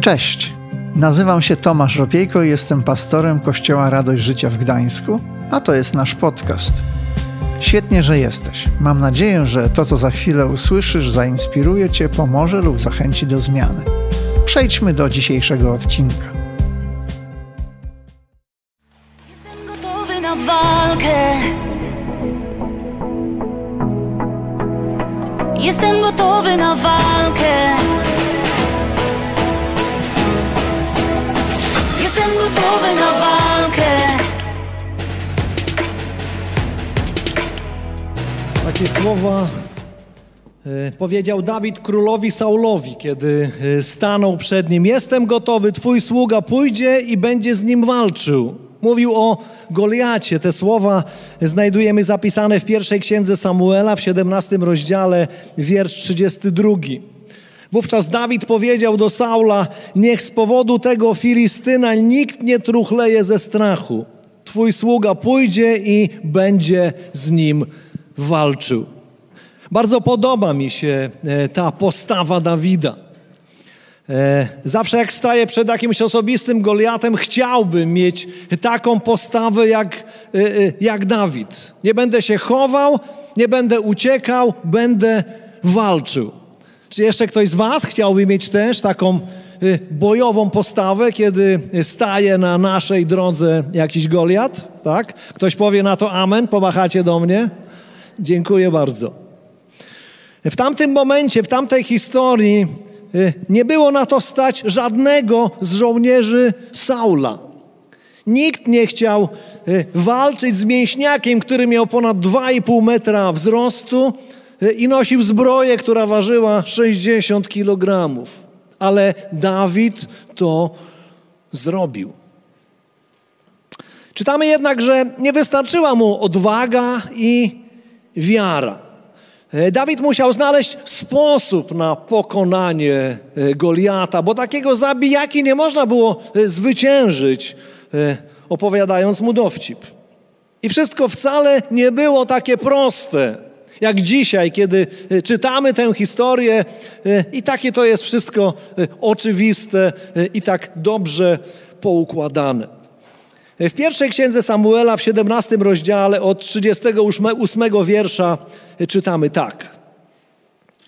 Cześć, nazywam się Tomasz Ropiejko i jestem pastorem Kościoła Radość Życia w Gdańsku, a to jest nasz podcast. Świetnie, że jesteś. Mam nadzieję, że to, co za chwilę usłyszysz, zainspiruje Cię, pomoże lub zachęci do zmiany. Przejdźmy do dzisiejszego odcinka. Jestem gotowy na walkę. Jestem gotowy na walkę. Takie słowa e, powiedział Dawid królowi Saulowi, kiedy e, stanął przed nim. Jestem gotowy, twój sługa pójdzie i będzie z nim walczył. Mówił o Goliacie. Te słowa znajdujemy zapisane w pierwszej księdze Samuela w 17 rozdziale, wiersz 32. Wówczas Dawid powiedział do Saula: Niech z powodu tego Filistyna nikt nie truchleje ze strachu. Twój sługa pójdzie i będzie z nim walczył. Bardzo podoba mi się e, ta postawa Dawida. E, Zawsze jak staję przed jakimś osobistym Goliatem, chciałbym mieć taką postawę jak, e, jak Dawid. Nie będę się chował, nie będę uciekał, będę walczył. Czy jeszcze ktoś z Was chciałby mieć też taką bojową postawę, kiedy staje na naszej drodze jakiś Goliat? Tak? Ktoś powie na to amen, pomachacie do mnie? Dziękuję bardzo. W tamtym momencie, w tamtej historii y, nie było na to stać żadnego z żołnierzy Saula. Nikt nie chciał y, walczyć z mięśniakiem, który miał ponad 2,5 metra wzrostu y, i nosił zbroję, która ważyła 60 kilogramów. Ale Dawid to zrobił. Czytamy jednak, że nie wystarczyła mu odwaga i wiara. E, Dawid musiał znaleźć sposób na pokonanie e, Goliata, bo takiego zabijaki nie można było e, zwyciężyć, opowiadając mu dowcip. I wszystko wcale nie było takie proste, jak dzisiaj, kiedy czytamy tę historię i takie to jest wszystko oczywiste i tak dobrze poukładane. W pierwszej księdze Samuela w 17 rozdziale od 38 wiersza czytamy tak.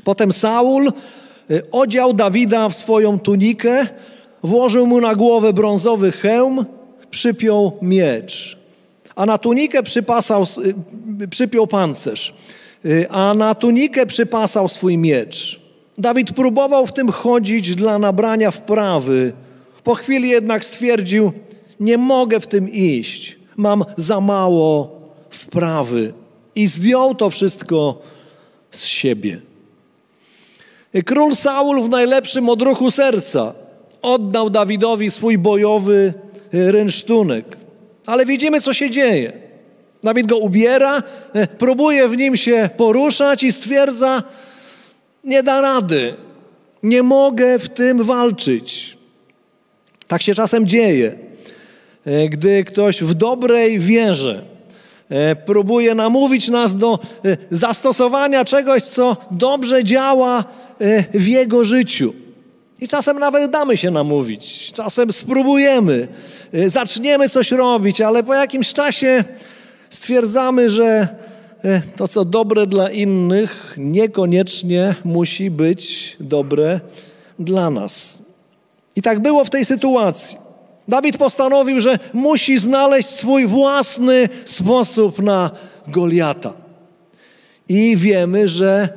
Potem Saul y, odział Dawida w swoją tunikę, włożył mu na głowę brązowy hełm, przypiął miecz, a na tunikę przypasał, y, przypiął pancerz, y, a na tunikę przypasał swój miecz. Dawid próbował w tym chodzić dla nabrania wprawy. Po chwili jednak stwierdził, nie mogę w tym iść, mam za mało wprawy. I zdjął to wszystko z siebie. Król Saul w najlepszym odruchu serca oddał Dawidowi swój bojowy rynsztunek. Ale widzimy, co się dzieje. Dawid go ubiera, próbuje w nim się poruszać i stwierdza, nie da rady, nie mogę w tym walczyć. Tak się czasem dzieje. E, gdy ktoś w dobrej wierze e, próbuje namówić nas do e, zastosowania czegoś, co dobrze działa w jego życiu. I czasem nawet damy się namówić, czasem spróbujemy, zaczniemy coś robić, ale po jakimś czasie stwierdzamy, że to, co dobre dla innych, niekoniecznie musi być dobre dla nas. I tak było w tej sytuacji. Dawid postanowił, że musi znaleźć swój własny sposób na Goliata. I wiemy, że,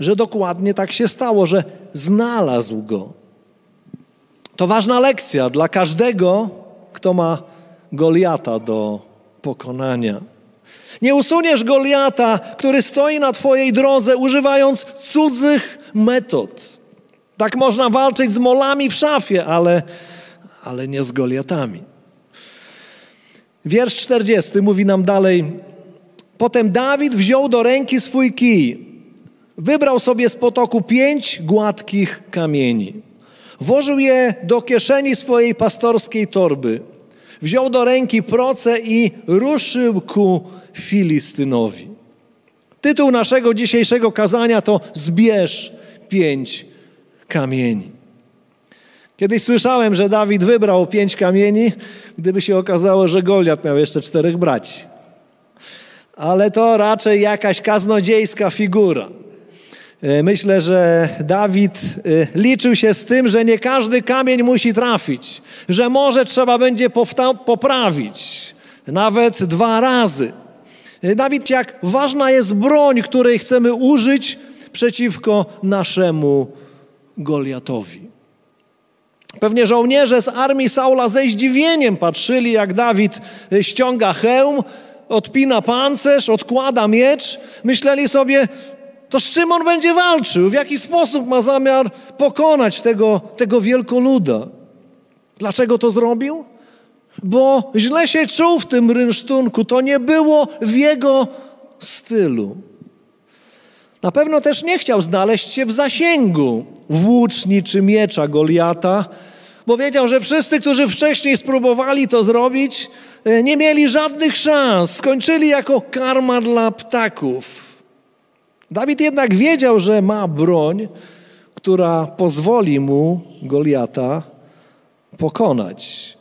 że dokładnie tak się stało, że znalazł go. To ważna lekcja dla każdego, kto ma Goliata do pokonania. Nie usuniesz Goliata, który stoi na Twojej drodze, używając cudzych metod. Tak można walczyć z molami w szafie, ale ale nie z Goliatami. Wiersz 40 mówi nam dalej: Potem Dawid wziął do ręki swój kij, wybrał sobie z potoku pięć gładkich kamieni, włożył je do kieszeni swojej pastorskiej torby, wziął do ręki proce i ruszył ku Filistynowi. Tytuł naszego dzisiejszego kazania to Zbierz pięć kamieni. Kiedyś słyszałem, że Dawid wybrał pięć kamieni, gdyby się okazało, że Goliat miał jeszcze czterech braci. Ale to raczej jakaś kaznodziejska figura. E, myślę, że Dawid e, liczył się z tym, że nie każdy kamień musi trafić, że może trzeba będzie poprawić nawet dwa razy. E, Dawid, jak ważna jest broń, której chcemy użyć przeciwko naszemu Goliatowi. Pewnie żołnierze z armii Saula ze zdziwieniem patrzyli, jak Dawid ściąga hełm, odpina pancerz, odkłada miecz. Myśleli sobie, to z czym on będzie walczył? W jaki sposób ma zamiar pokonać tego, tego wielkoluda? Dlaczego to zrobił? Bo źle się czuł w tym rynsztunku. To nie było w jego stylu. Na pewno też nie chciał znaleźć się w zasięgu włóczni czy miecza Goliata, bo wiedział, że wszyscy, którzy wcześniej spróbowali to zrobić, e, nie mieli żadnych szans. Skończyli jako karma dla ptaków. Dawid jednak wiedział, że ma broń, która pozwoli mu Goliata pokonać.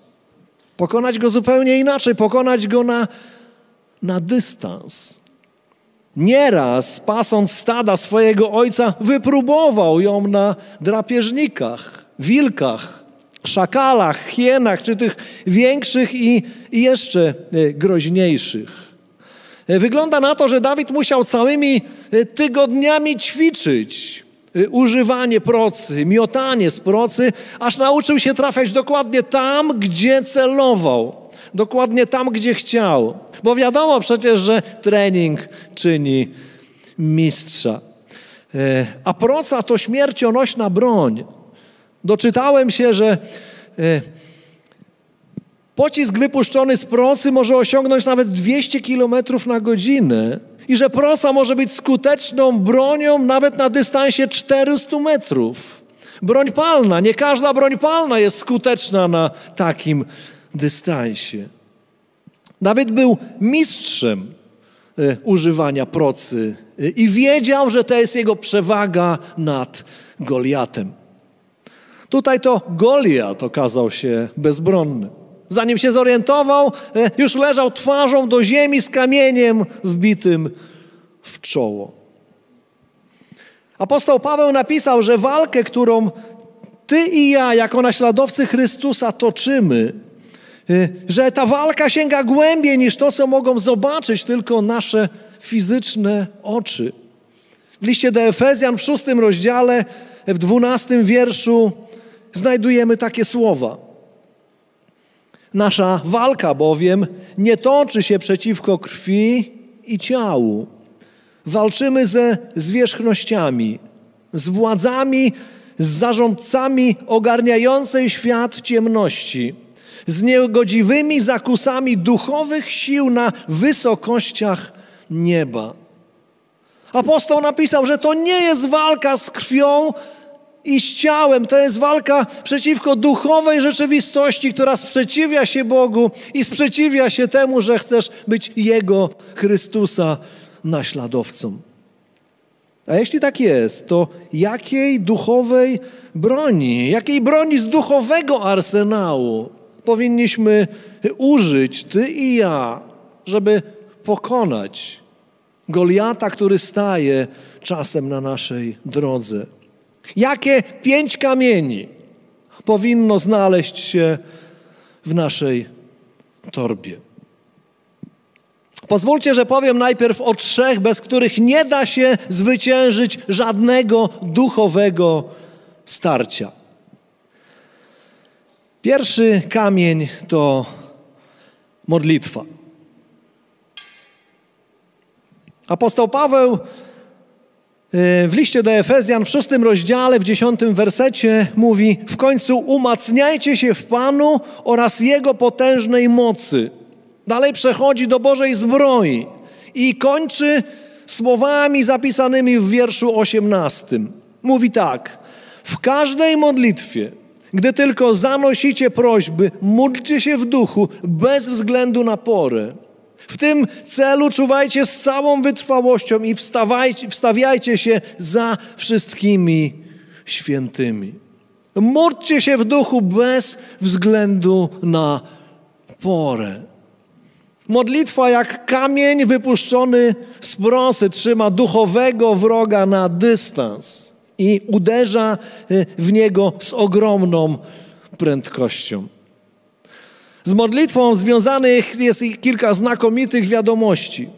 Pokonać go zupełnie inaczej, pokonać go na, na dystans. Nieraz, pasąc stada swojego ojca, wypróbował ją na drapieżnikach, wilkach, szakalach, hienach, czy tych większych i, i jeszcze e, groźniejszych. E, wygląda na to, że Dawid musiał całymi e, tygodniami ćwiczyć używanie procy, miotanie z procy, aż nauczył się trafiać dokładnie tam, gdzie celował, dokładnie tam, gdzie chciał. Bo wiadomo przecież, że trening czyni mistrza. A proca to śmiercionośna broń. Doczytałem się, że Pocisk wypuszczony z prosy może osiągnąć nawet 200 km na godzinę i że prosa może być skuteczną bronią nawet na dystansie 400 metrów. Broń palna, nie każda broń palna jest skuteczna na takim dystansie. Dawid był mistrzem e, używania procy e, i wiedział, że to jest jego przewaga nad Goliatem. Tutaj to Goliat okazał się bezbronny. Zanim się zorientował, e, już leżał twarzą do ziemi z kamieniem wbitym w czoło. Apostoł Paweł napisał, że walkę, którą ty i ja, jako naśladowcy Chrystusa, toczymy, że ta walka sięga głębiej niż to, co mogą zobaczyć tylko nasze fizyczne oczy. W liście do Efezjan w szóstym rozdziale, w dwunastym wierszu znajdujemy takie słowa. Nasza walka bowiem nie toczy się przeciwko krwi i ciału. Walczymy ze zwierzchnościami, z władzami, z zarządcami ogarniającej świat ciemności, z niegodziwymi zakusami duchowych sił na wysokościach nieba. Apostoł napisał, że to nie jest walka z krwią i z ciałem. To jest walka przeciwko duchowej rzeczywistości, która sprzeciwia się Bogu i sprzeciwia się temu, że chcesz być Jego, Chrystusa, naśladowcą. A jeśli tak jest, to jakiej duchowej broni, jakiej broni z duchowego arsenału powinniśmy użyć, ty i ja, żeby pokonać Goliata, który staje czasem na naszej drodze? Jakie pięć kamieni powinno znaleźć się w naszej torbie? Pozwólcie, że powiem najpierw o trzech, bez których nie da się zwyciężyć żadnego duchowego starcia. Pierwszy kamień to modlitwa. Apostoł Paweł E, w liście do Efezjan w szóstym rozdziale, w dziesiątym wersecie mówi: W końcu umacniajcie się w Panu oraz Jego potężnej mocy. Dalej przechodzi do Bożej zbroi i kończy słowami zapisanymi w wierszu osiemnastym. Mówi tak: W każdej modlitwie, gdy tylko zanosicie prośby, módlcie się w duchu bez względu na porę w tym celu czuwajcie z całą wytrwałością i wstawiajcie się za wszystkimi świętymi. Módlcie się w duchu bez względu na porę. Modlitwa jak kamień wypuszczony z prosy trzyma duchowego wroga na dystans i uderza y, w niego z ogromną prędkością. Z modlitwą związanych jest kilka znakomitych wiadomości.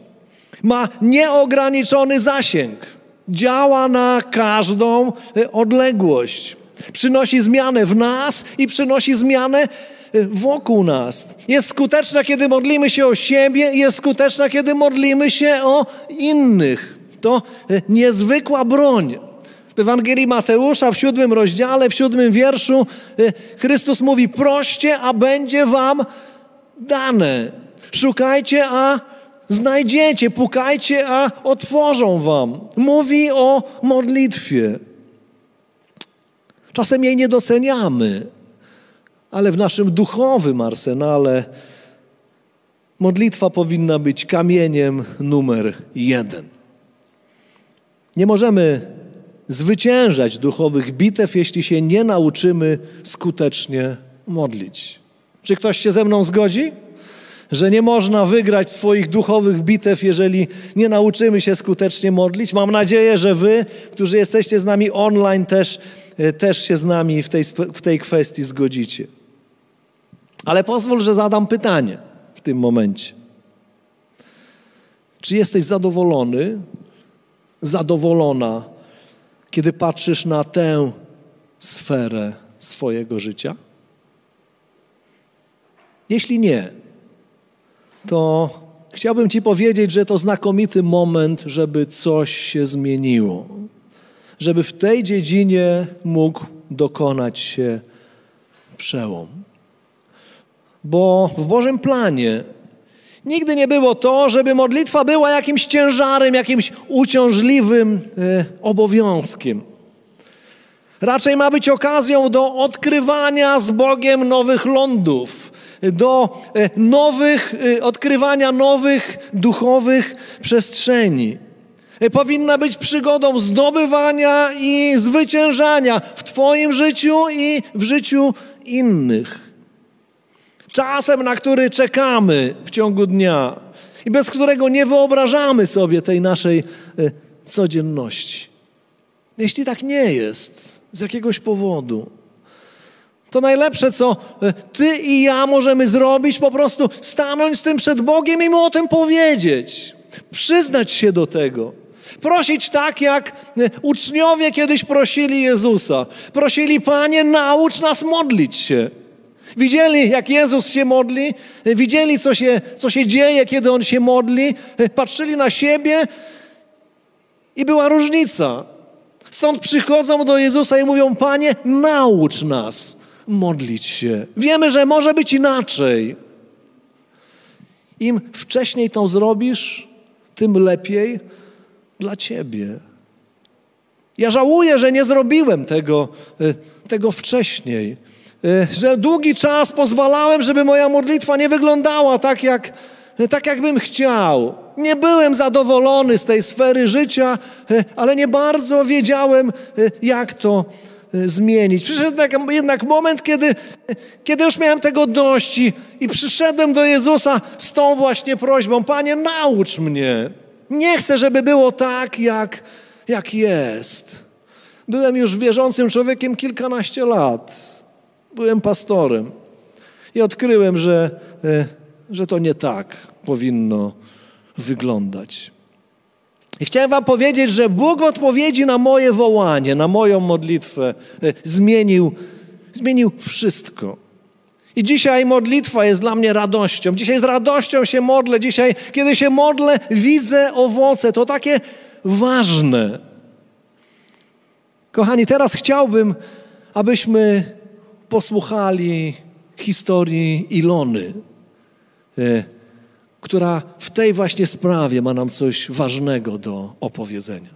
Ma nieograniczony zasięg, działa na każdą y, odległość, przynosi zmianę w nas i przynosi zmianę y, wokół nas. Jest skuteczna, kiedy modlimy się o siebie, jest skuteczna, kiedy modlimy się o innych. To niezwykła broń. W Ewangelii Mateusza w siódmym rozdziale, w siódmym wierszu Chrystus mówi: proście, a będzie wam dane. Szukajcie, a znajdziecie, pukajcie, a otworzą wam. Mówi o modlitwie. Czasem jej nie doceniamy, ale w naszym duchowym arsenale modlitwa powinna być kamieniem numer jeden. Nie możemy zwyciężać duchowych bitew, jeśli się nie nauczymy skutecznie modlić. Czy ktoś się ze mną zgodzi? Że nie można wygrać swoich duchowych bitew, jeżeli nie nauczymy się skutecznie modlić. Mam nadzieję, że Wy, którzy jesteście z nami online, też, e, też się z nami w tej, w tej kwestii zgodzicie. Ale pozwól, że zadam pytanie w tym momencie. Czy jesteś zadowolony, zadowolona, kiedy patrzysz na tę sferę swojego życia? Jeśli nie, to chciałbym Ci powiedzieć, że to znakomity moment, żeby coś się zmieniło. Żeby w tej dziedzinie mógł dokonać się przełom. Bo w Bożym planie nigdy nie było to, żeby modlitwa była jakimś ciężarem, jakimś uciążliwym e, obowiązkiem. Raczej ma być okazją do odkrywania z Bogiem nowych lądów, do e, nowych, e, odkrywania nowych duchowych przestrzeni. Powinna być przygodą zdobywania i zwyciężania w Twoim życiu i w życiu innych. Czasem, na który czekamy w ciągu dnia i bez którego nie wyobrażamy sobie tej naszej codzienności. Jeśli tak nie jest, z jakiegoś powodu, to najlepsze, co e, ty i ja możemy zrobić, po prostu stanąć z tym przed Bogiem i mu o tym powiedzieć. Przyznać się do tego. Prosić tak, jak e, uczniowie kiedyś prosili Jezusa. Prosili, Panie, naucz nas modlić się. Widzieli, jak Jezus się modli, widzieli, co się, co się dzieje, kiedy On się modli, patrzyli na siebie i była różnica. Stąd przychodzą do Jezusa i mówią: Panie, naucz nas modlić się. Wiemy, że może być inaczej. Im wcześniej to zrobisz, tym lepiej dla ciebie. Ja żałuję, że nie zrobiłem tego, y, tego wcześniej. Y, że długi czas pozwalałem, żeby moja modlitwa nie wyglądała tak, jak, tak jakbym chciał. Nie byłem zadowolony z tej sfery życia, y, ale nie bardzo wiedziałem, jak to Y, zmienić. Przyszedł jednak moment, kiedy, kiedy już miałem tego dość i, i przyszedłem do Jezusa z tą właśnie prośbą: Panie, naucz mnie. Nie chcę, żeby było tak, jak, jak jest. Byłem już wierzącym człowiekiem kilkanaście lat. Byłem pastorem i odkryłem, że, y, że to nie tak powinno wyglądać. I chciałem Wam powiedzieć, że Bóg odpowiedzi na moje wołanie, na moją modlitwę e, zmienił, zmienił wszystko. I dzisiaj modlitwa jest dla mnie radością. Dzisiaj z radością się modlę. Dzisiaj, kiedy się modlę, widzę owoce. To takie ważne. Kochani, teraz chciałbym, abyśmy posłuchali historii Ilony. E, która w tej właśnie sprawie ma nam coś ważnego do opowiedzenia.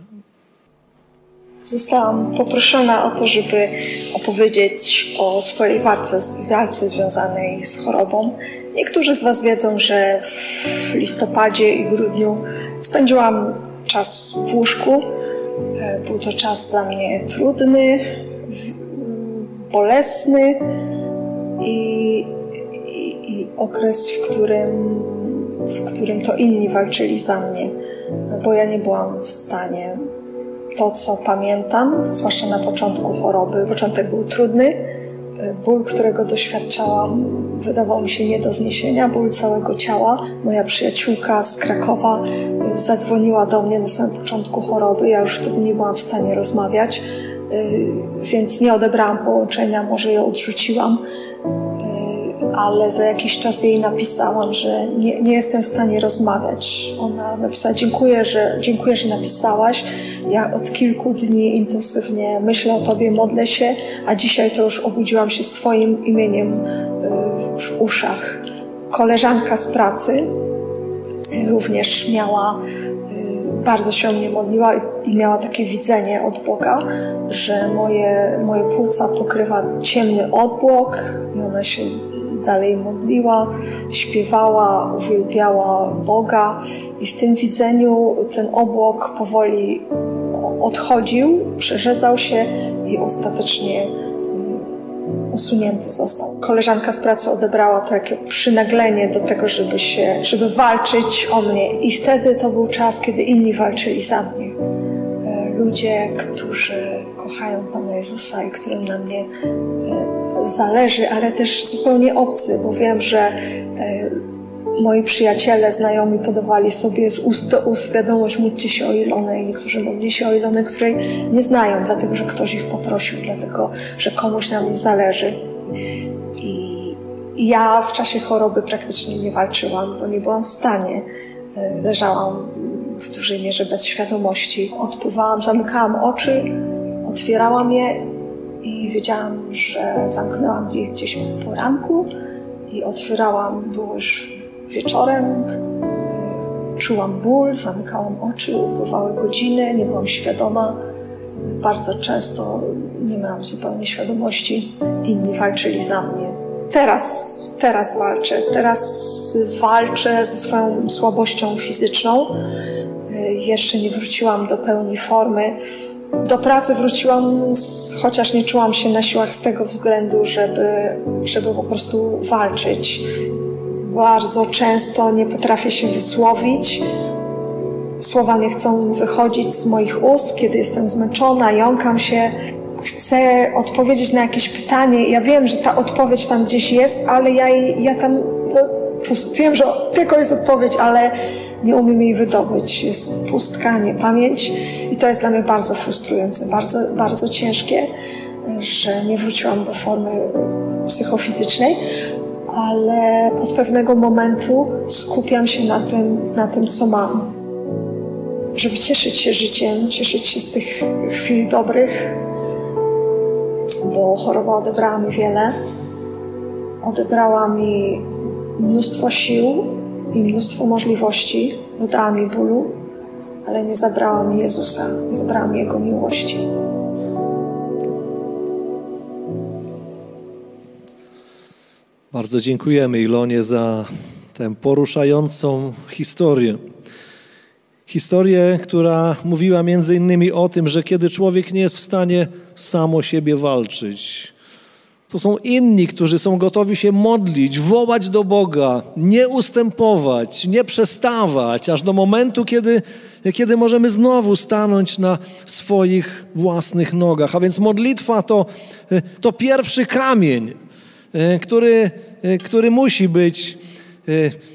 Zostałam poproszona o to, żeby opowiedzieć o swojej walce, walce związanej z chorobą. Niektórzy z Was wiedzą, że w listopadzie i grudniu spędziłam czas w łóżku. E, był to czas dla mnie trudny. Bolesny i, i, i okres, w którym, w którym to inni walczyli za mnie, bo ja nie byłam w stanie. To, co pamiętam, zwłaszcza na początku choroby, początek był trudny, ból, którego doświadczałam, wydawał mi się nie do zniesienia, ból całego ciała. Moja przyjaciółka z Krakowa y, zadzwoniła do mnie na samym początku choroby. Ja już wtedy nie byłam w stanie rozmawiać, y, więc nie odebrałam połączenia, może je odrzuciłam ale za jakiś czas jej napisałam, że nie, nie jestem w stanie rozmawiać. Ona napisała: dziękuję że, dziękuję, że napisałaś. Ja od kilku dni intensywnie myślę o Tobie, modlę się, a dzisiaj to już obudziłam się z Twoim imieniem y, w uszach. Koleżanka z pracy y, również miała y, bardzo się o mnie modliła i miała takie widzenie od Boga, że moje, moje płuca pokrywa ciemny obłok i ona się dalej modliła, śpiewała, uwielbiała Boga i w tym widzeniu ten obłok powoli odchodził, przerzedzał się i ostatecznie mm, usunięty został. Koleżanka z pracy odebrała jako przynaglenie do tego, żeby się, żeby walczyć o mnie i wtedy to był czas, kiedy inni walczyli za mnie. Ludzie, którzy kochają Pana Jezusa i którym na mnie e, zależy, ale też zupełnie obcy, bo wiem, że e, moi przyjaciele, znajomi podawali sobie z ust do ust wiadomość módlcie się o Ilonę i niektórzy modlili się o Ilonę, której nie znają, dlatego że ktoś ich poprosił, dlatego że komuś na mnie zależy. I ja w czasie choroby praktycznie nie walczyłam, bo nie byłam w stanie. E, leżałam w dużej mierze bez świadomości. Odpływałam, zamykałam oczy Otwierałam je i wiedziałam, że zamknęłam je gdzieś od poranku i otwierałam, było już wieczorem. Y, czułam ból, zamykałam oczy, upływały godziny, nie byłam świadoma. Bardzo często nie miałam zupełnie świadomości. Inni walczyli za mnie. Teraz, teraz walczę. Teraz walczę ze swoją słabością fizyczną. Jeszcze nie wróciłam do pełni formy do pracy wróciłam, chociaż nie czułam się na siłach z tego względu, żeby, żeby po prostu walczyć. Bardzo często nie potrafię się wysłowić. Słowa nie chcą wychodzić z moich ust, kiedy jestem zmęczona, jąkam się. Chcę odpowiedzieć na jakieś pytanie. Ja wiem, że ta odpowiedź tam gdzieś jest, ale ja, ja tam no, wiem, że tylko jest odpowiedź, ale nie umiem jej wydobyć. Jest pustka, niepamięć i to jest dla mnie bardzo frustrujące, bardzo, bardzo ciężkie, że nie wróciłam do formy psychofizycznej, ale od pewnego momentu skupiam się na tym, na tym co mam. Żeby cieszyć się życiem, cieszyć się z tych chwil dobrych, bo choroba odebrała mi wiele. Odebrała mi mnóstwo sił, i mnóstwo możliwości, dodała mi bólu, ale nie zabrała mi Jezusa, nie zabrała mi Jego miłości. Bardzo dziękujemy Ilonie za tę poruszającą historię. Historię, która mówiła między innymi o tym, że kiedy człowiek nie jest w stanie samo siebie walczyć, to są inni, którzy są gotowi się modlić, wołać do Boga, nie ustępować, nie przestawać, aż do momentu, kiedy, kiedy możemy znowu stanąć na swoich własnych nogach. A więc modlitwa to, to pierwszy kamień, który, który musi być e,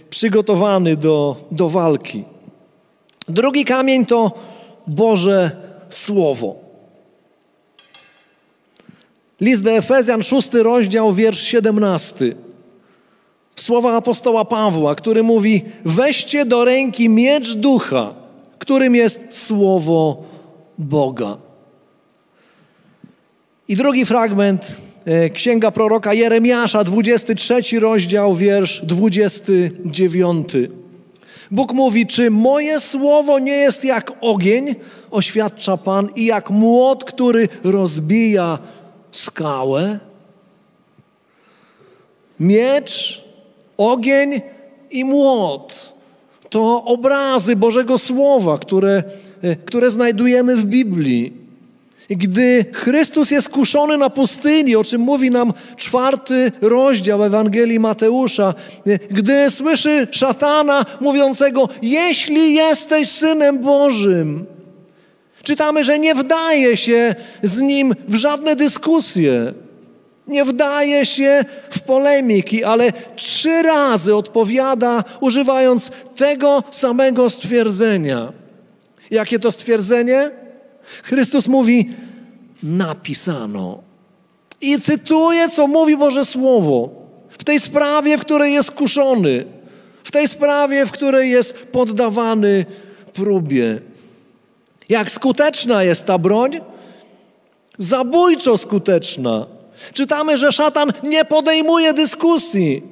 przygotowany do, do walki. Drugi kamień to Boże Słowo. List do Efezjan, szósty rozdział, wiersz 17. Słowa apostoła Pawła, który mówi: Weźcie do ręki miecz ducha, którym jest słowo Boga. I drugi fragment, e, księga proroka Jeremiasza, 23 rozdział, wiersz 29. Bóg mówi: Czy moje słowo nie jest jak ogień, oświadcza Pan, i jak młot, który rozbija skałę, miecz, ogień i młot. To obrazy Bożego Słowa, które, e, które znajdujemy w Biblii. Gdy Chrystus jest kuszony na pustyni, o czym mówi nam czwarty rozdział Ewangelii Mateusza, gdy słyszy szatana mówiącego: Jeśli jesteś synem Bożym, czytamy, że nie wdaje się z nim w żadne dyskusje. Nie wdaje się w polemiki, ale trzy razy odpowiada, używając tego samego stwierdzenia. Jakie to stwierdzenie? Chrystus mówi: Napisano. I cytuję, co mówi Boże Słowo. W tej sprawie, w której jest kuszony, w tej sprawie, w której jest poddawany próbie. Jak skuteczna jest ta broń? Zabójczo skuteczna. Czytamy, że szatan nie podejmuje dyskusji,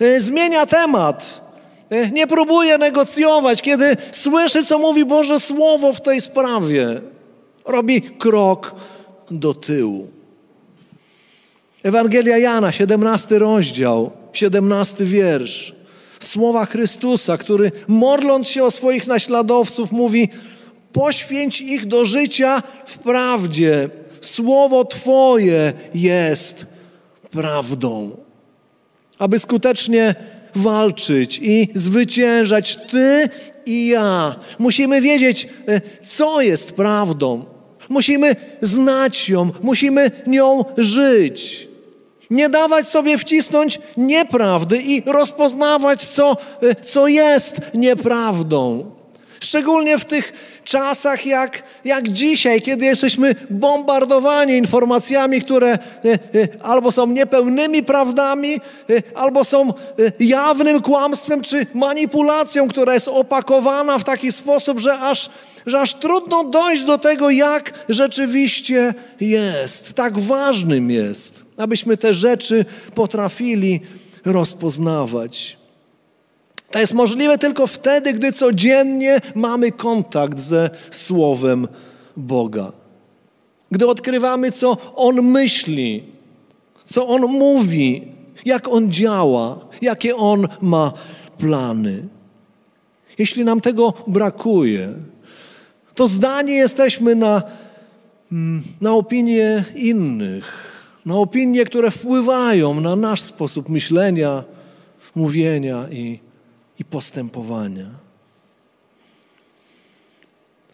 e, zmienia temat, e, nie próbuje negocjować. Kiedy słyszy, co mówi Boże Słowo w tej sprawie, robi krok do tyłu. Ewangelia Jana, 17 rozdział, 17 wiersz. Słowa Chrystusa, który modląc się o swoich naśladowców, mówi: Poświęć ich do życia w prawdzie. Słowo Twoje jest prawdą. Aby skutecznie walczyć i zwyciężać Ty i ja, musimy wiedzieć, e, co jest prawdą. Musimy znać ją, musimy nią żyć. Nie dawać sobie wcisnąć nieprawdy i rozpoznawać, co, e, co jest nieprawdą. Szczególnie w tych czasach jak, jak dzisiaj, kiedy jesteśmy bombardowani informacjami, które e, e, albo są niepełnymi prawdami, e, albo są jawnym kłamstwem czy manipulacją, która jest opakowana w taki sposób, że aż, że aż trudno dojść do tego, jak rzeczywiście jest. Tak ważnym jest, abyśmy te rzeczy potrafili rozpoznawać. To jest możliwe tylko wtedy, gdy codziennie mamy kontakt ze Słowem Boga. Gdy odkrywamy, co On myśli, co On mówi, jak On działa, jakie On ma plany. Jeśli nam tego brakuje, to zdani jesteśmy na, mm, na opinie innych, na opinie, które wpływają na nasz sposób myślenia, mówienia i i postępowania.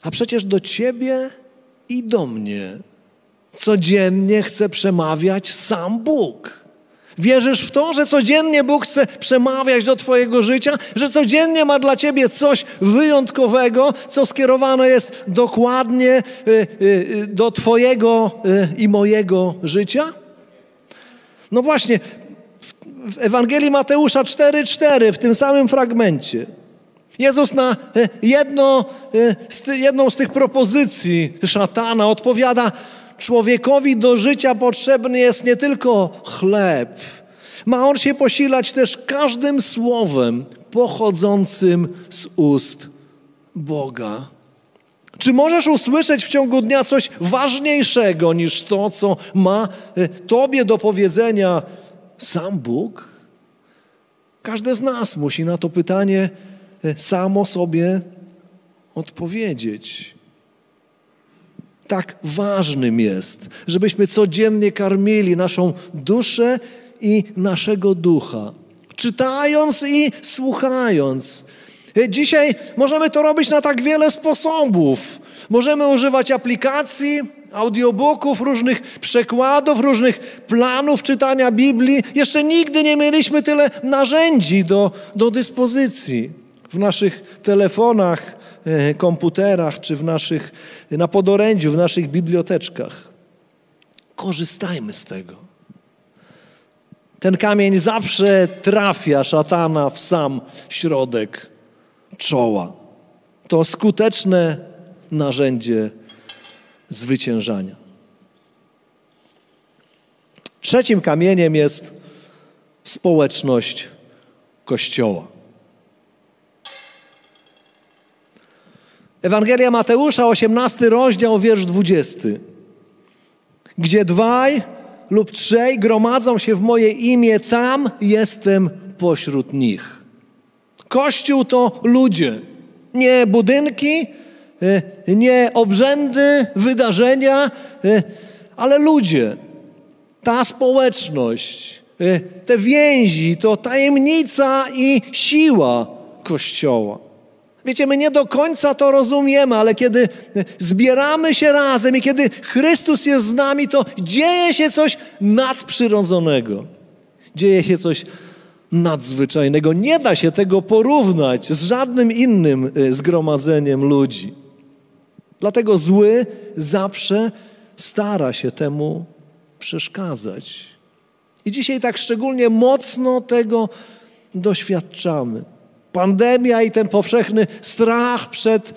A przecież do Ciebie i do mnie codziennie chce przemawiać sam Bóg. Wierzysz w to, że codziennie Bóg chce przemawiać do Twojego życia, że codziennie ma dla Ciebie coś wyjątkowego, co skierowane jest dokładnie y, y, y, do Twojego i mojego życia? No właśnie, w Ewangelii Mateusza 4,4, w tym samym fragmencie, Jezus na e, jedno, e, jedną z tych propozycji szatana odpowiada: Człowiekowi do życia potrzebny jest nie tylko chleb, ma on się posilać też każdym słowem pochodzącym z ust Boga. Czy możesz usłyszeć w ciągu dnia coś ważniejszego niż to, co ma e, Tobie do powiedzenia sam Bóg? Każdy z nas musi na to pytanie e, samo sobie odpowiedzieć. Tak ważnym jest, żebyśmy codziennie karmili naszą duszę i naszego ducha, czytając i słuchając. E, dzisiaj możemy to robić na tak wiele sposobów. Możemy używać aplikacji, audiobooków, różnych przekładów, różnych planów czytania Biblii. Jeszcze nigdy nie mieliśmy tyle narzędzi do, do dyspozycji w naszych telefonach, e, komputerach czy w naszych, na podorędziu, w naszych biblioteczkach. Korzystajmy z tego. Ten kamień zawsze trafia szatana w sam środek czoła. To skuteczne narzędzie zwyciężania. Trzecim kamieniem jest społeczność Kościoła. Ewangelia Mateusza, 18 rozdział, wiersz 20. Gdzie dwaj lub trzej gromadzą się w moje imię, tam jestem pośród nich. Kościół to ludzie, nie budynki, nie obrzędy, wydarzenia, e, ale ludzie, ta społeczność, e, te więzi, to tajemnica i siła Kościoła. Wiecie, my nie do końca to rozumiemy, ale kiedy zbieramy się razem i kiedy Chrystus jest z nami, to dzieje się coś nadprzyrodzonego. Dzieje się coś nadzwyczajnego. Nie da się tego porównać z żadnym innym y, zgromadzeniem ludzi. Dlatego zły zawsze stara się temu przeszkadzać. I dzisiaj tak szczególnie mocno tego doświadczamy. Pandemia i ten powszechny strach przed,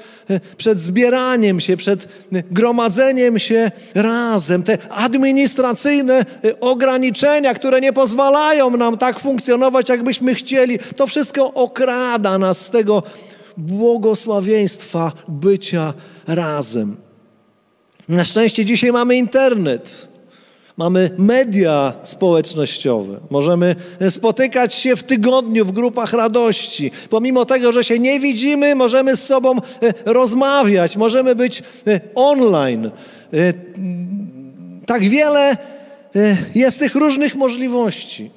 przed zbieraniem się, przed gromadzeniem się razem, te administracyjne ograniczenia, które nie pozwalają nam tak funkcjonować, jakbyśmy chcieli, to wszystko okrada nas z tego błogosławieństwa bycia razem. Na szczęście dzisiaj mamy internet. Mamy media społecznościowe. Możemy spotykać się w tygodniu w grupach radości. Pomimo tego, że się nie widzimy, możemy z sobą e, rozmawiać, możemy być e, online. E, tak wiele jest tych różnych możliwości.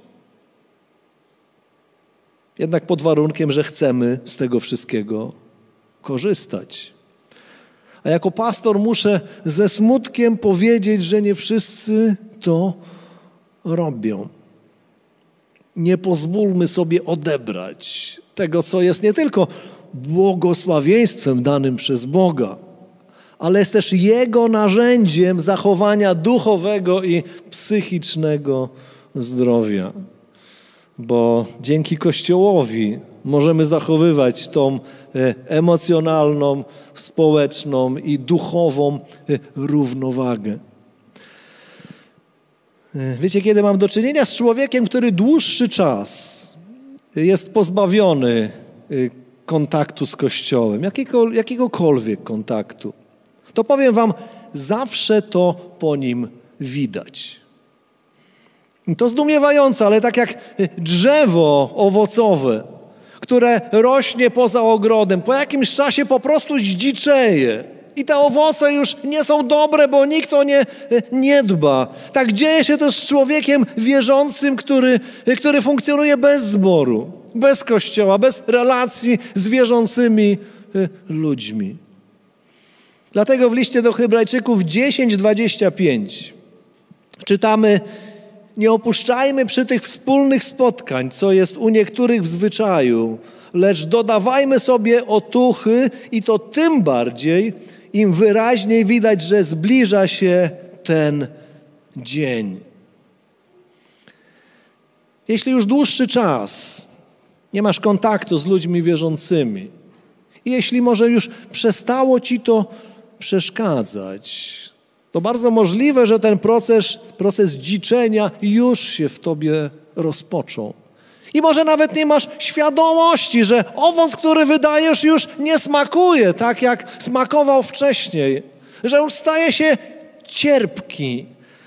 Jednak pod warunkiem, że chcemy z tego wszystkiego korzystać. A jako pastor muszę ze smutkiem powiedzieć, że nie wszyscy to robią. Nie pozwólmy sobie odebrać tego, co jest nie tylko błogosławieństwem danym przez Boga, ale jest też Jego narzędziem zachowania duchowego i psychicznego zdrowia. Bo dzięki Kościołowi możemy zachowywać tą e, emocjonalną, społeczną i duchową e, równowagę. E, wiecie, kiedy mam do czynienia z człowiekiem, który dłuższy czas jest pozbawiony kontaktu z Kościołem, jakiego, jakiegokolwiek kontaktu, to powiem Wam, zawsze to po nim widać. To zdumiewające, ale tak jak drzewo owocowe, które rośnie poza ogrodem, po jakimś czasie po prostu zdziczeje. I te owoce już nie są dobre, bo nikt o nie nie dba. Tak dzieje się to z człowiekiem wierzącym, który, który funkcjonuje bez zboru, bez kościoła, bez relacji z wierzącymi e, ludźmi. Dlatego w liście do Hebrajczyków 10:25 czytamy: nie opuszczajmy przy tych wspólnych spotkań, co jest u niektórych w zwyczaju, lecz dodawajmy sobie otuchy i to tym bardziej, im wyraźniej widać, że zbliża się ten dzień. Jeśli już dłuższy czas nie masz kontaktu z ludźmi wierzącymi, jeśli może już przestało ci to przeszkadzać, to bardzo możliwe, że ten proces, proces dziczenia już się w tobie rozpoczął. I może nawet nie masz świadomości, że owoc, który wydajesz, już nie smakuje tak, jak smakował wcześniej, że już staje się cierpki,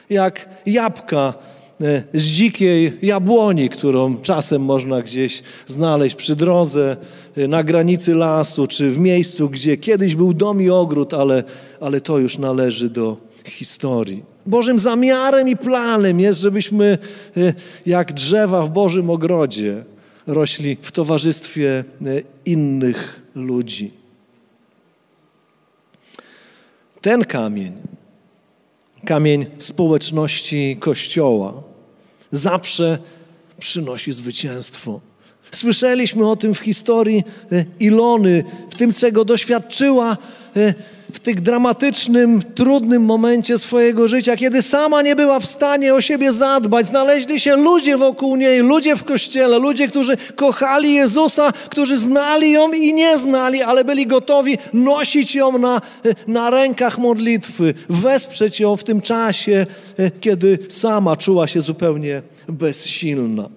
jak jabłka e, z dzikiej jabłoni, którą czasem można gdzieś znaleźć przy drodze, e, na granicy lasu, czy w miejscu, gdzie kiedyś był dom i ogród, ale, ale to już należy do historii. Bożym zamiarem i planem jest, żebyśmy e, jak drzewa w Bożym ogrodzie rośli w towarzystwie e, innych ludzi. Ten kamień, kamień społeczności Kościoła, zawsze przynosi zwycięstwo. Słyszeliśmy o tym w historii e, Ilony, w tym, czego doświadczyła w tych dramatycznym, trudnym momencie swojego życia, kiedy sama nie była w stanie o siebie zadbać, znaleźli się ludzie wokół niej, ludzie w kościele, ludzie, którzy kochali Jezusa, którzy znali ją i nie znali, ale byli gotowi nosić ją na, na rękach modlitwy, wesprzeć ją w tym czasie, kiedy sama czuła się zupełnie bezsilna.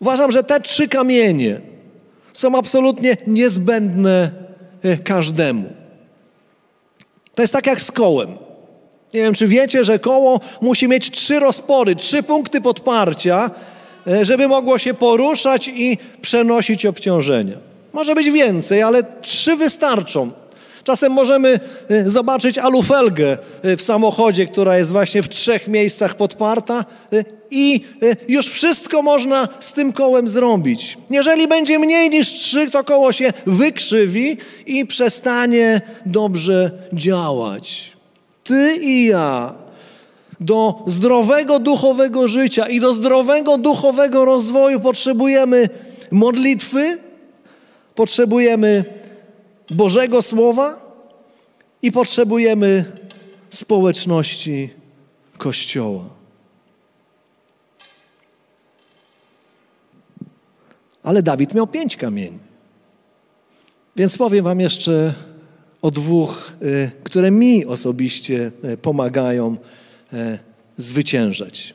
Uważam, że te trzy kamienie są absolutnie niezbędne każdemu. To jest tak jak z kołem. Nie wiem, czy wiecie, że koło musi mieć trzy rozpory, trzy punkty podparcia, e, żeby mogło się poruszać i przenosić obciążenia. Może być więcej, ale trzy wystarczą. Czasem możemy y, zobaczyć alufelgę y, w samochodzie, która jest właśnie w trzech miejscach podparta y, i już wszystko można z tym kołem zrobić. Jeżeli będzie mniej niż trzy, to koło się wykrzywi i przestanie dobrze działać. Ty i ja do zdrowego duchowego życia i do zdrowego duchowego rozwoju potrzebujemy modlitwy, potrzebujemy Bożego Słowa i potrzebujemy społeczności Kościoła. Ale Dawid miał pięć kamieni. Więc powiem Wam jeszcze o dwóch, y, które mi osobiście y, pomagają y, zwyciężać.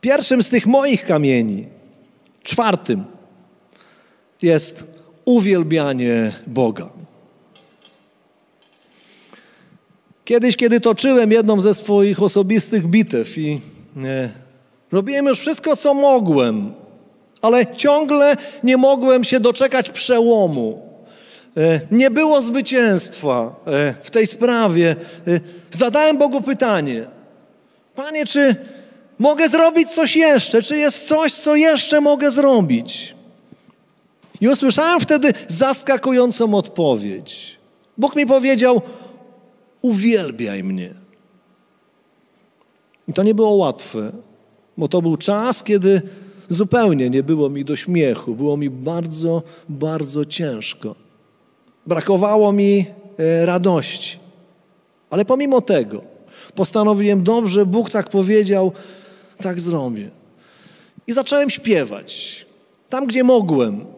Pierwszym z tych moich kamieni, czwartym, jest uwielbianie Boga. Kiedyś, kiedy toczyłem jedną ze swoich osobistych bitew i e, robiłem już wszystko, co mogłem, ale ciągle nie mogłem się doczekać przełomu. E, nie było zwycięstwa e, w tej sprawie. E, zadałem Bogu pytanie: Panie, czy mogę zrobić coś jeszcze? Czy jest coś, co jeszcze mogę zrobić? I usłyszałem wtedy zaskakującą odpowiedź. Bóg mi powiedział: Uwielbiaj mnie. I to nie było łatwe, bo to był czas, kiedy zupełnie nie było mi do śmiechu, było mi bardzo, bardzo ciężko. Brakowało mi e, radości. Ale pomimo tego postanowiłem dobrze, Bóg tak powiedział, tak zrobię. I zacząłem śpiewać. Tam, gdzie mogłem.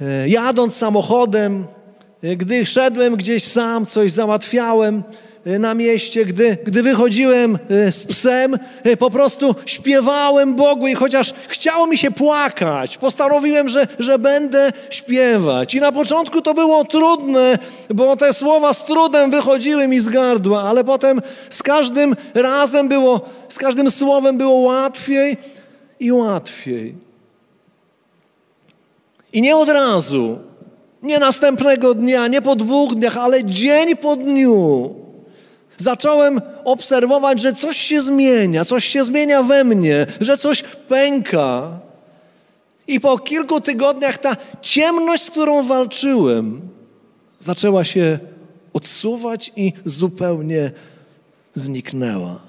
E, jadąc samochodem, e, gdy szedłem gdzieś sam, coś załatwiałem e, na mieście, gdy, gdy wychodziłem z psem, po prostu śpiewałem Bogu i chociaż chciało mi się płakać, postanowiłem, że, że będę śpiewać. I na początku to było trudne, bo te słowa z trudem wychodziły mi z gardła, ale potem z każdym razem było, z każdym słowem było łatwiej i łatwiej. I nie od razu, nie następnego dnia, nie po dwóch dniach, ale dzień po dniu zacząłem obserwować, że coś się zmienia, coś się zmienia we mnie, że coś pęka. I po kilku tygodniach ta ciemność, z którą walczyłem, zaczęła się odsuwać i zupełnie zniknęła.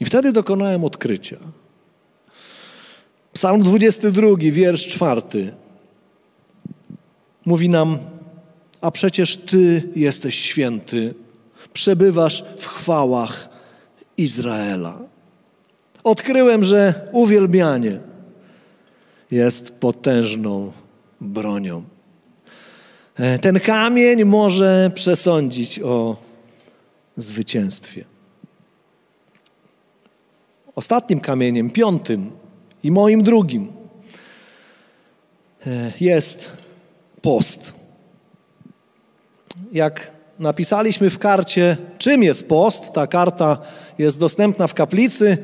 I wtedy dokonałem odkrycia. Psalm 22, wiersz czwarty. Mówi nam, a przecież Ty jesteś święty, przebywasz w chwałach Izraela. Odkryłem, że uwielbianie jest potężną bronią. E, ten kamień może przesądzić o zwycięstwie. Ostatnim kamieniem, piątym, i moim drugim e, jest post. Jak napisaliśmy w karcie, czym jest post, ta karta jest dostępna w kaplicy,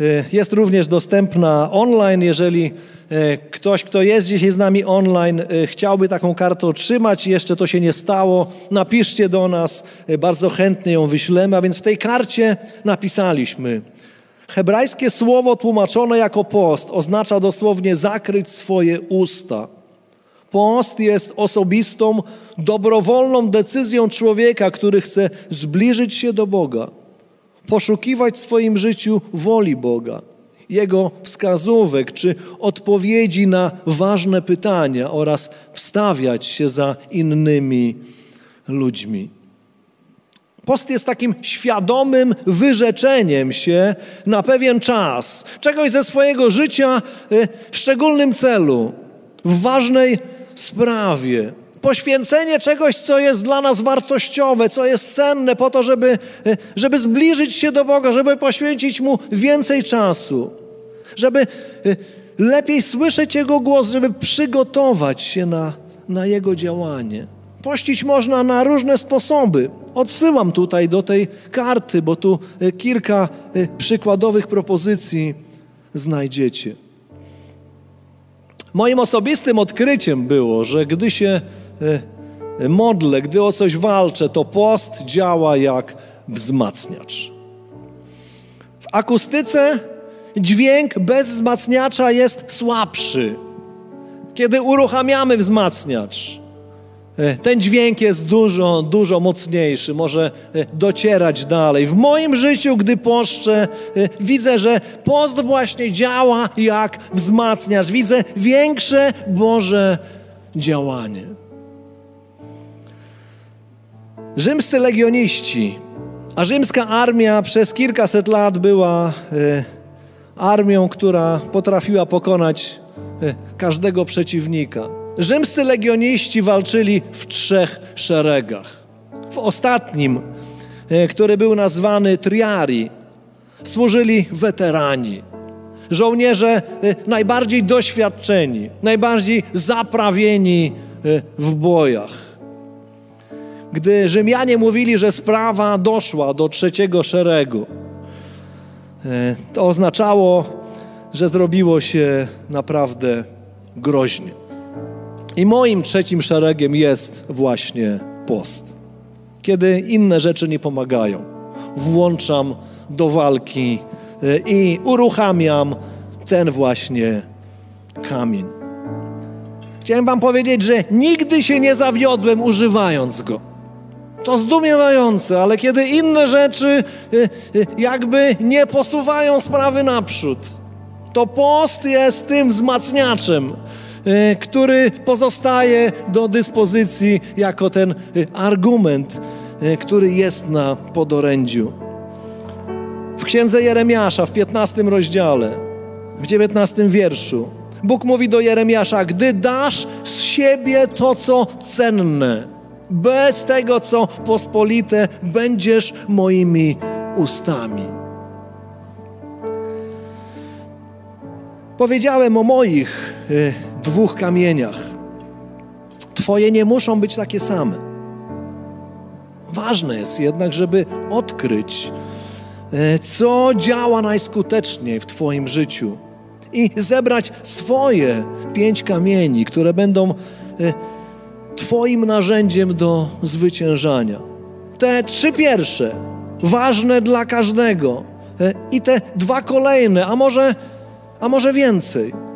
e, jest również dostępna online. Jeżeli e, ktoś, kto jest dzisiaj z nami online, chciałby taką kartę otrzymać, jeszcze to się nie stało, napiszcie do nas, bardzo chętnie ją wyślemy. A więc w tej karcie napisaliśmy, Hebrajskie słowo tłumaczone jako post oznacza dosłownie zakryć swoje usta. Post jest osobistą, dobrowolną decyzją człowieka, który chce zbliżyć się do Boga, poszukiwać w swoim życiu woli Boga, Jego wskazówek czy odpowiedzi na ważne pytania oraz wstawiać się za innymi ludźmi. Post jest takim świadomym wyrzeczeniem się na pewien czas, czegoś ze swojego życia y, w szczególnym celu, w ważnej sprawie. Poświęcenie czegoś, co jest dla nas wartościowe, co jest cenne, po to, żeby, y, żeby zbliżyć się do Boga, żeby poświęcić Mu więcej czasu, żeby y, lepiej słyszeć Jego głos, żeby przygotować się na, na Jego działanie. Pościć można na różne sposoby. Odsyłam tutaj do tej karty, bo tu e, kilka e, przykładowych propozycji znajdziecie. Moim osobistym odkryciem było, że gdy się e, modlę, gdy o coś walczę, to post działa jak wzmacniacz. W akustyce dźwięk bez wzmacniacza jest słabszy. Kiedy uruchamiamy wzmacniacz, ten dźwięk jest dużo, dużo mocniejszy, może e, docierać dalej. W moim życiu, gdy poszczę, e, widzę, że post właśnie działa jak wzmacniacz. Widzę większe Boże działanie. Rzymscy legioniści, a rzymska armia przez kilkaset lat była armią, która potrafiła pokonać E, każdego przeciwnika. Rzymscy legioniści walczyli w trzech szeregach. W ostatnim, e, który był nazwany triari, służyli weterani. Żołnierze e, najbardziej doświadczeni, najbardziej zaprawieni w bojach. Gdy Rzymianie mówili, że sprawa doszła do trzeciego szeregu, to oznaczało, że zrobiło się naprawdę groźnie. I moim trzecim szeregiem jest właśnie post. Kiedy inne rzeczy nie pomagają, włączam do walki e, i uruchamiam ten właśnie kamień. Chciałem Wam powiedzieć, że nigdy się nie zawiodłem używając go. To zdumiewające, ale kiedy inne rzeczy e, e, jakby nie posuwają sprawy naprzód, to post jest tym wzmacniaczem, który pozostaje do dyspozycji jako ten y, argument, y, który jest na podorędziu. W księdze Jeremiasza w 15 rozdziale, w 19 wierszu, Bóg mówi do Jeremiasza: Gdy dasz z siebie to, co cenne, bez tego, co pospolite, będziesz moimi ustami. Powiedziałem o moich y, dwóch kamieniach. Twoje nie muszą być takie same. Ważne jest jednak, żeby odkryć, y, co działa najskuteczniej w Twoim życiu i zebrać swoje pięć kamieni, które będą y, Twoim narzędziem do zwyciężania. Te trzy pierwsze, ważne dla każdego, y, i te dwa kolejne, a może a może więcej.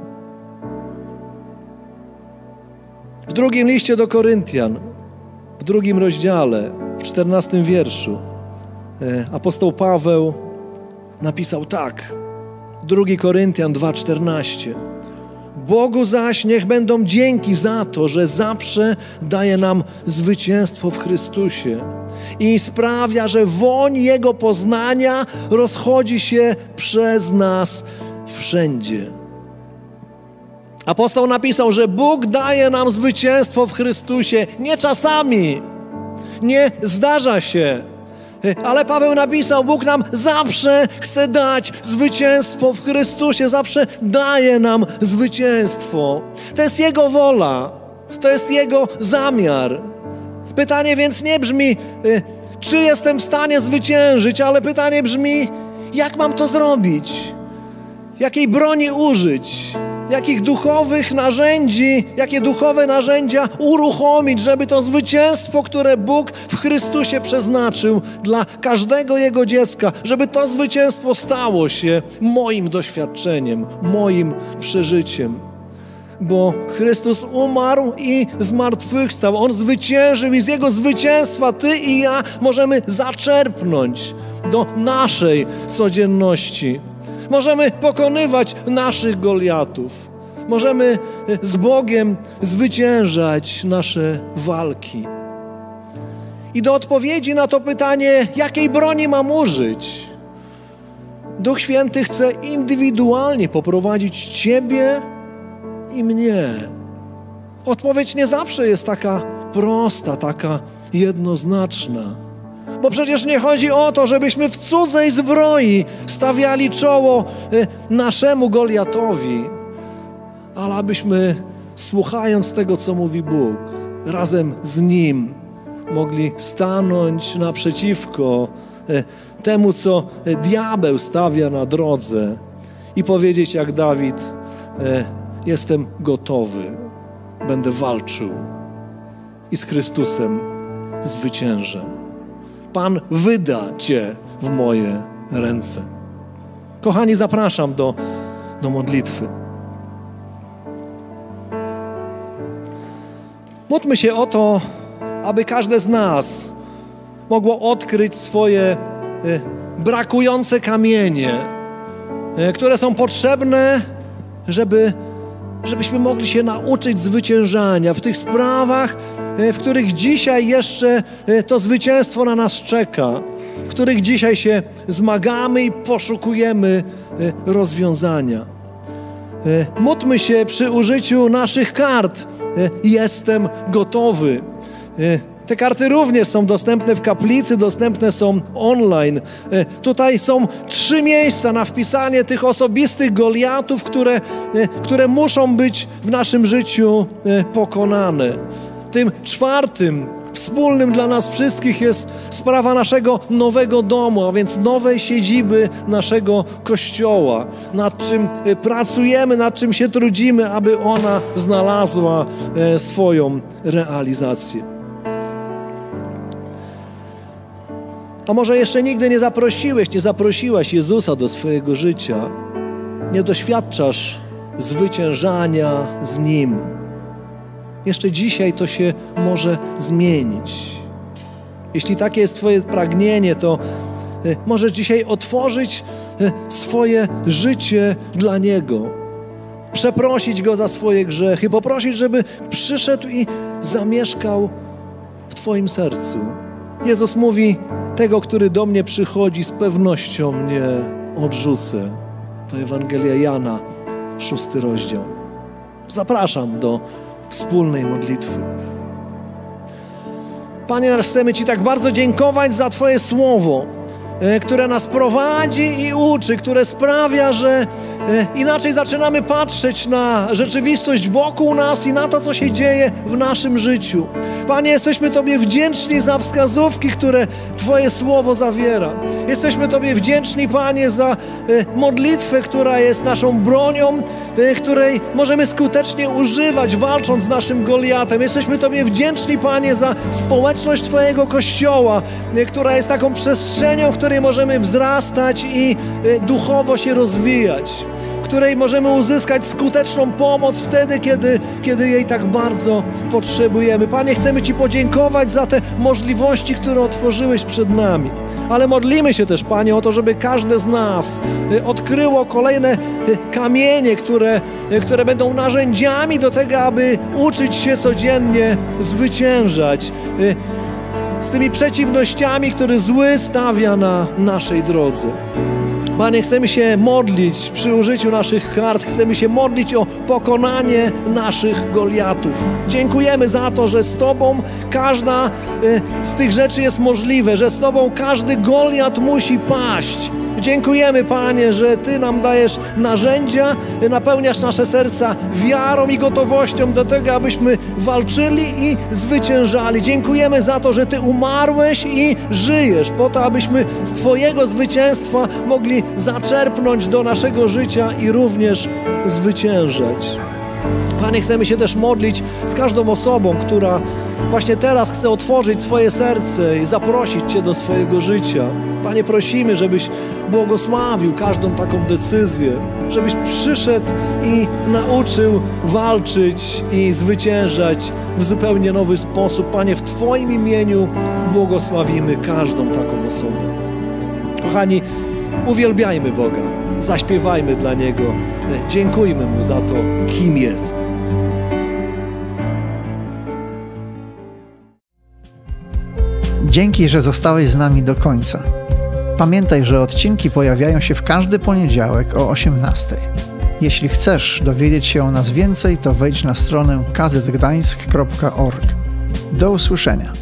W drugim liście do Koryntian, w drugim rozdziale, w czternastym wierszu, e, apostoł Paweł napisał tak. Drugi Koryntian 2:14. Bogu zaś niech będą dzięki za to, że zawsze daje nam zwycięstwo w Chrystusie i sprawia, że woń Jego poznania rozchodzi się przez nas wszędzie. Apostoł napisał, że Bóg daje nam zwycięstwo w Chrystusie nie czasami, nie zdarza się. Ale Paweł napisał, Bóg nam zawsze chce dać zwycięstwo w Chrystusie, zawsze daje nam zwycięstwo. To jest Jego wola, to jest Jego zamiar. Pytanie więc nie brzmi, y, czy jestem w stanie zwyciężyć, ale pytanie brzmi, jak mam to zrobić? jakiej broni użyć, jakich duchowych narzędzi, jakie duchowe narzędzia uruchomić, żeby to zwycięstwo, które Bóg w Chrystusie przeznaczył dla każdego Jego dziecka, żeby to zwycięstwo stało się moim doświadczeniem, moim przeżyciem. Bo Chrystus umarł i zmartwychwstał. On zwyciężył i z Jego zwycięstwa Ty i ja możemy zaczerpnąć do naszej codzienności. Możemy pokonywać naszych Goliatów. Możemy z Bogiem zwyciężać nasze walki. I do odpowiedzi na to pytanie, jakiej broni mam użyć, Duch Święty chce indywidualnie poprowadzić Ciebie i mnie. Odpowiedź nie zawsze jest taka prosta, taka jednoznaczna. Bo przecież nie chodzi o to, żebyśmy w cudzej zbroi stawiali czoło y, naszemu Goliatowi, ale abyśmy słuchając tego, co mówi Bóg, razem z Nim mogli stanąć naprzeciwko y, temu, co diabeł stawia na drodze i powiedzieć jak Dawid, y, jestem gotowy, będę walczył i z Chrystusem zwyciężę. Pan wyda Cię w moje ręce. Kochani, zapraszam do, do modlitwy. Módlmy się o to, aby każde z nas mogło odkryć swoje y, brakujące kamienie, y, które są potrzebne, żeby, żebyśmy mogli się nauczyć zwyciężania w tych sprawach, w których dzisiaj jeszcze to zwycięstwo na nas czeka, w których dzisiaj się zmagamy i poszukujemy rozwiązania. Módlmy się przy użyciu naszych kart. Jestem gotowy. Te karty również są dostępne w kaplicy, dostępne są online. E, tutaj są trzy miejsca na wpisanie tych osobistych Goliatów, które, e, które muszą być w naszym życiu e, pokonane. Tym czwartym, wspólnym dla nas wszystkich jest sprawa naszego nowego domu, a więc nowej siedziby naszego kościoła, nad czym pracujemy, nad czym się trudzimy, aby ona znalazła swoją realizację. A może jeszcze nigdy nie zaprosiłeś, nie zaprosiłaś Jezusa do swojego życia, nie doświadczasz zwyciężania z Nim. Jeszcze dzisiaj to się może zmienić. Jeśli takie jest Twoje pragnienie, to e, możesz dzisiaj otworzyć e, swoje życie dla Niego, przeprosić Go za swoje grzechy, poprosić, żeby przyszedł i zamieszkał w Twoim sercu. Jezus mówi: Tego, który do mnie przychodzi, z pewnością nie odrzucę. To Ewangelia Jana, szósty rozdział. Zapraszam do wspólnej modlitwy. Panie, chcemy Ci tak bardzo dziękować za Twoje słowo, e, które nas prowadzi i uczy, które sprawia, że E, inaczej zaczynamy patrzeć na rzeczywistość wokół nas i na to, co się dzieje w naszym życiu. Panie, jesteśmy Tobie wdzięczni za wskazówki, które Twoje słowo zawiera. Jesteśmy Tobie wdzięczni, Panie, za e, modlitwę, która jest naszą bronią, której możemy skutecznie używać, walcząc z naszym Goliatem. Jesteśmy Tobie wdzięczni, Panie, za społeczność Twojego Kościoła, która jest taką przestrzenią, w której możemy wzrastać i duchowo się rozwijać której możemy uzyskać skuteczną pomoc wtedy, kiedy, kiedy jej tak bardzo potrzebujemy. Panie, chcemy Ci podziękować za te możliwości, które otworzyłeś przed nami. Ale modlimy się też, Panie, o to, żeby każde z nas y, odkryło kolejne y, kamienie, które, y, które będą narzędziami do tego, aby uczyć się codziennie zwyciężać z tymi przeciwnościami, które zły stawia na naszej drodze. Panie, chcemy się modlić przy użyciu naszych kart, chcemy się modlić o pokonanie naszych Goliatów. Dziękujemy za to, że z Tobą każda y, z tych rzeczy jest możliwe, że z Tobą każdy Goliat musi paść. Dziękujemy, Panie, że Ty nam dajesz narzędzia, napełniasz nasze serca wiarą i gotowością do tego, abyśmy walczyli i zwyciężali. Dziękujemy za to, że Ty umarłeś i żyjesz, po to, abyśmy z Twojego zwycięstwa mogli zaczerpnąć do naszego życia i również zwyciężać. Panie, chcemy się też modlić z każdą osobą, która właśnie teraz chce otworzyć swoje serce i zaprosić Cię do swojego życia. Panie, prosimy, żebyś błogosławił każdą taką decyzję, żebyś przyszedł i nauczył walczyć i zwyciężać w zupełnie nowy sposób. Panie, w Twoim imieniu błogosławimy każdą taką osobę. Kochani, uwielbiajmy Boga, zaśpiewajmy dla Niego, dziękujmy Mu za to, kim jest. Dzięki, że zostałeś z nami do końca. Pamiętaj, że odcinki pojawiają się w każdy poniedziałek o 18. Jeśli chcesz dowiedzieć się o nas więcej, to wejdź na stronę kazetgdańsk.org. Do usłyszenia.